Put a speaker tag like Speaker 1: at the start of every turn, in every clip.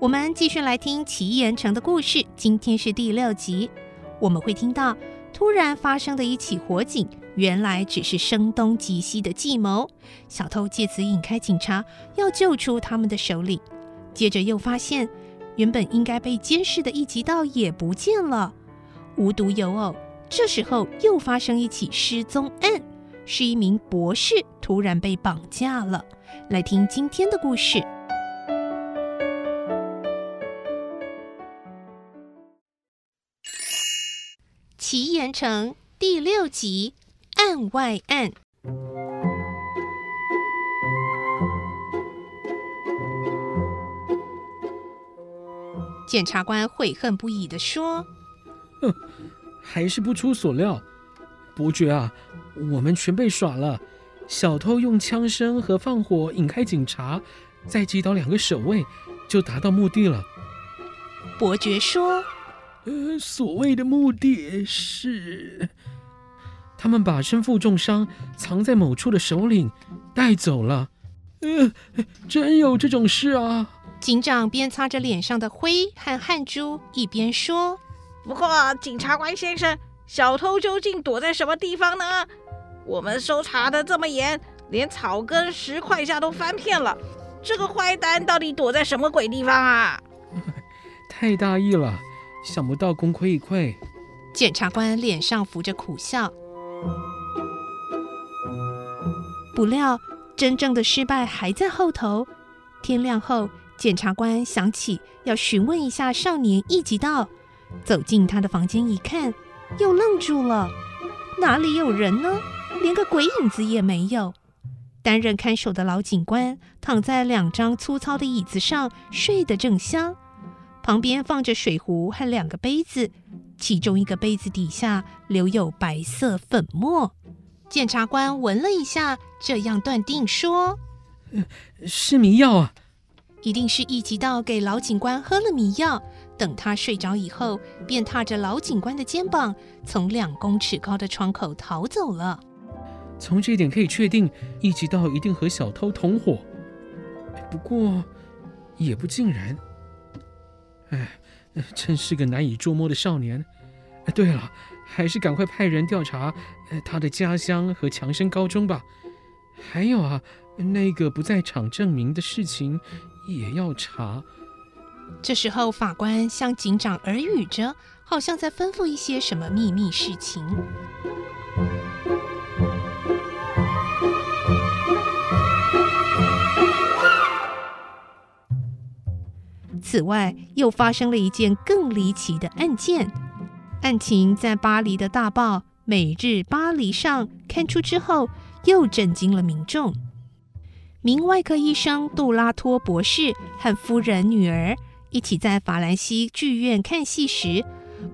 Speaker 1: 我们继续来听奇岩城的故事。今天是第六集，我们会听到突然发生的一起火警，原来只是声东击西的计谋。小偷借此引开警察，要救出他们的首领。接着又发现，原本应该被监视的一级道也不见了。无独有偶，这时候又发生一起失踪案。是一名博士突然被绑架了。来听今天的故事，《奇岩城》第六集《案外案》。检察官悔恨不已的说：“
Speaker 2: 哼，还是不出所料，伯爵啊。”我们全被耍了，小偷用枪声和放火引开警察，再击倒两个守卫，就达到目的了。
Speaker 1: 伯爵说：“
Speaker 2: 呃，所谓的目的是，他们把身负重伤、藏在某处的首领带走了。呃，真有这种事啊！”
Speaker 1: 警长边擦着脸上的灰和汗珠，一边说：“
Speaker 3: 不过，警察官先生。”小偷究竟躲在什么地方呢？我们搜查的这么严，连草根石块下都翻遍了。这个坏蛋到底躲在什么鬼地方啊？
Speaker 2: 太大意了，想不到功亏一篑。
Speaker 1: 检察官脸上浮着苦笑。不料，真正的失败还在后头。天亮后，检察官想起要询问一下少年一级道，走进他的房间一看。又愣住了，哪里有人呢？连个鬼影子也没有。担任看守的老警官躺在两张粗糙的椅子上，睡得正香。旁边放着水壶和两个杯子，其中一个杯子底下留有白色粉末。检察官闻了一下，这样断定说：“
Speaker 2: 是迷药啊，
Speaker 1: 一定是一级道给老警官喝了迷药。”等他睡着以后，便踏着老警官的肩膀，从两公尺高的窗口逃走了。
Speaker 2: 从这一点可以确定，一级道一定和小偷同伙。不过，也不尽然。哎，真是个难以捉摸的少年。对了，还是赶快派人调查他的家乡和强生高中吧。还有啊，那个不在场证明的事情也要查。
Speaker 1: 这时候，法官向警长耳语着，好像在吩咐一些什么秘密事情。此外，又发生了一件更离奇的案件。案情在巴黎的大报《每日巴黎》上刊出之后，又震惊了民众。名外科医生杜拉托博士和夫人、女儿。一起在法兰西剧院看戏时，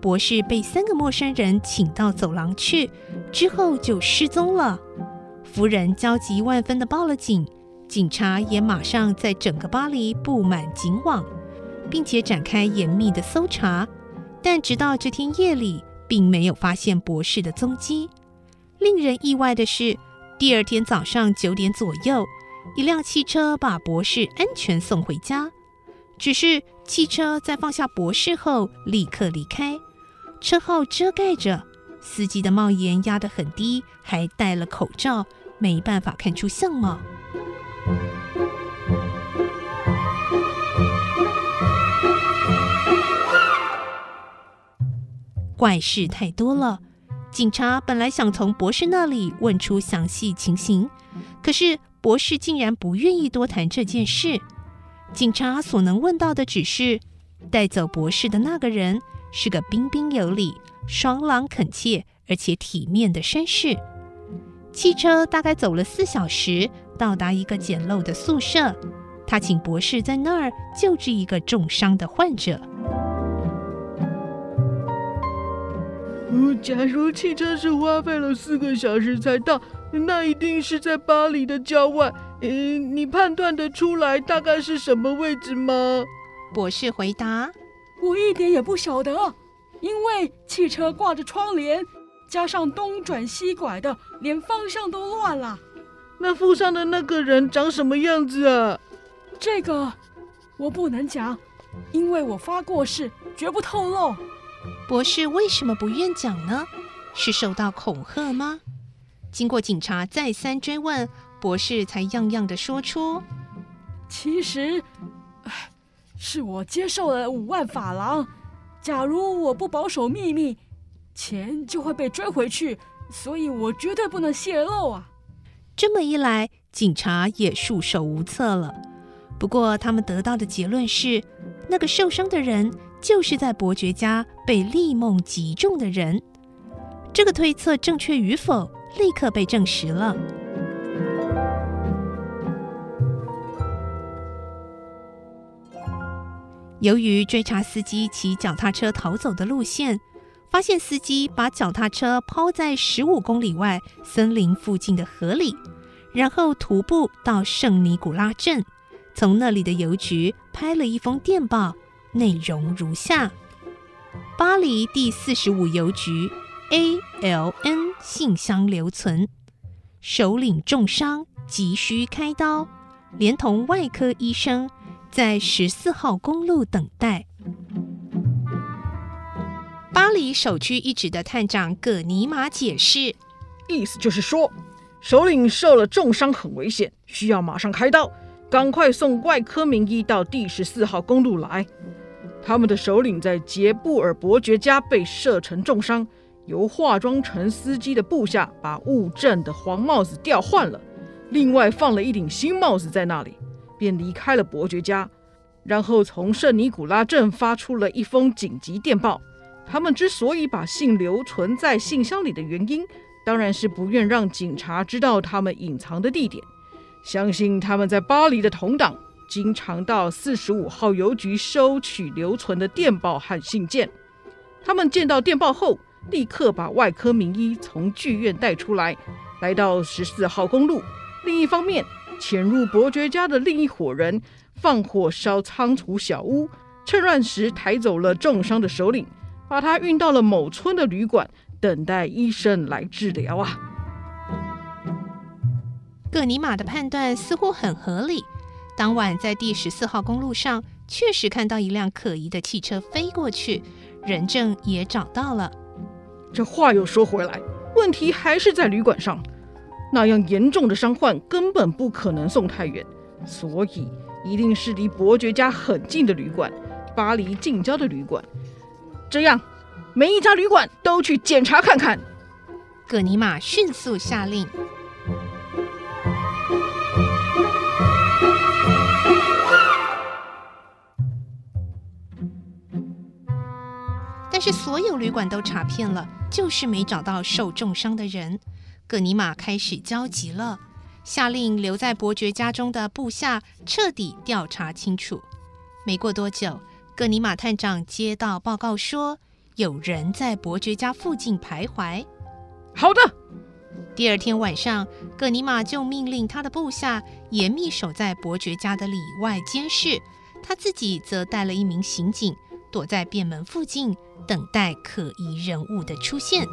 Speaker 1: 博士被三个陌生人请到走廊去，之后就失踪了。夫人焦急万分地报了警，警察也马上在整个巴黎布满警网，并且展开严密的搜查。但直到这天夜里，并没有发现博士的踪迹。令人意外的是，第二天早上九点左右，一辆汽车把博士安全送回家。只是汽车在放下博士后立刻离开，车后遮盖着，司机的帽檐压得很低，还戴了口罩，没办法看出相貌。怪事太多了。警察本来想从博士那里问出详细情形，可是博士竟然不愿意多谈这件事。警察所能问到的只是，带走博士的那个人是个彬彬有礼、爽朗恳切而且体面的绅士。汽车大概走了四小时，到达一个简陋的宿舍。他请博士在那儿救治一个重伤的患者。
Speaker 4: 假如汽车是花费了四个小时才到，那一定是在巴黎的郊外。嗯，你判断得出来大概是什么位置吗？
Speaker 1: 博士回答：“
Speaker 5: 我一点也不晓得，因为汽车挂着窗帘，加上东转西拐的，连方向都乱了。”
Speaker 4: 那附上的那个人长什么样子啊？
Speaker 5: 这个我不能讲，因为我发过誓，绝不透露。
Speaker 1: 博士为什么不愿讲呢？是受到恐吓吗？经过警察再三追问，博士才样样的说出：
Speaker 5: 其实，唉，是我接受了五万法郎。假如我不保守秘密，钱就会被追回去，所以我绝对不能泄露啊！
Speaker 1: 这么一来，警察也束手无策了。不过，他们得到的结论是，那个受伤的人就是在伯爵家被利梦击中的人。这个推测正确与否，立刻被证实了。由于追查司机骑脚踏车逃走的路线，发现司机把脚踏车抛在十五公里外森林附近的河里，然后徒步到圣尼古拉镇。从那里的邮局拍了一封电报，内容如下：巴黎第四十五邮局 A.L.N 信箱留存，首领重伤，急需开刀，连同外科医生在十四号公路等待。巴黎首屈一指的探长葛尼玛解释，
Speaker 4: 意思就是说，首领受了重伤，很危险，需要马上开刀。赶快送外科名医到第十四号公路来。他们的首领在杰布尔伯爵家被射成重伤，由化妆成司机的部下把误镇的黄帽子调换了，另外放了一顶新帽子在那里，便离开了伯爵家。然后从圣尼古拉镇发出了一封紧急电报。他们之所以把信留存在信箱里的原因，当然是不愿让警察知道他们隐藏的地点。相信他们在巴黎的同党经常到四十五号邮局收取留存的电报和信件。他们见到电报后，立刻把外科名医从剧院带出来，来到十四号公路。另一方面，潜入伯爵家的另一伙人放火烧仓储小屋，趁乱时抬走了重伤的首领，把他运到了某村的旅馆，等待医生来治疗啊。
Speaker 1: 葛尼玛的判断似乎很合理。当晚在第十四号公路上，确实看到一辆可疑的汽车飞过去，人证也找到了。
Speaker 4: 这话又说回来，问题还是在旅馆上。那样严重的伤患根本不可能送太远，所以一定是离伯爵家很近的旅馆，巴黎近郊的旅馆。这样，每一家旅馆都去检查看看。
Speaker 1: 葛尼玛迅速下令。是所有旅馆都查遍了，就是没找到受重伤的人。葛尼玛开始焦急了，下令留在伯爵家中的部下彻底调查清楚。没过多久，葛尼玛探长接到报告说，有人在伯爵家附近徘徊。
Speaker 4: 好的。
Speaker 1: 第二天晚上，葛尼玛就命令他的部下严密守在伯爵家的里外监视，他自己则带了一名刑警。躲在便门附近，等待可疑人物的出现。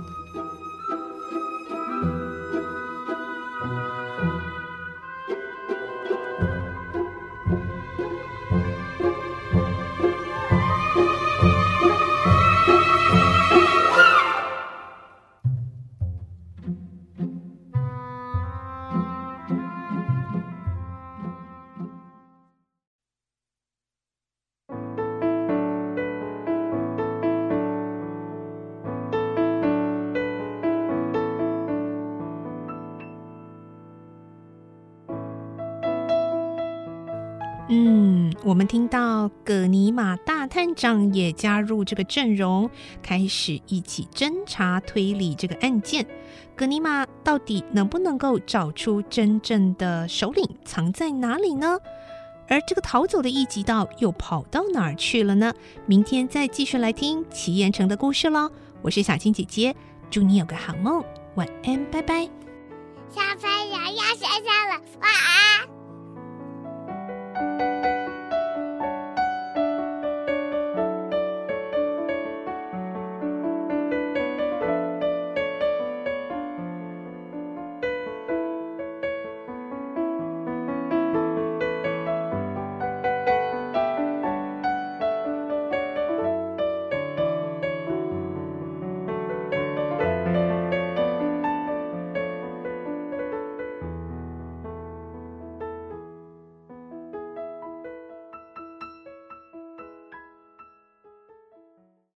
Speaker 1: 我们听到葛尼玛大探长也加入这个阵容，开始一起侦查推理这个案件。葛尼玛到底能不能够找出真正的首领藏在哪里呢？而这个逃走的一级道又跑到哪儿去了呢？明天再继续来听齐岩城的故事喽。我是小青姐姐，祝你有个好梦，晚安，拜拜。
Speaker 6: 小朋友要睡觉了，晚安。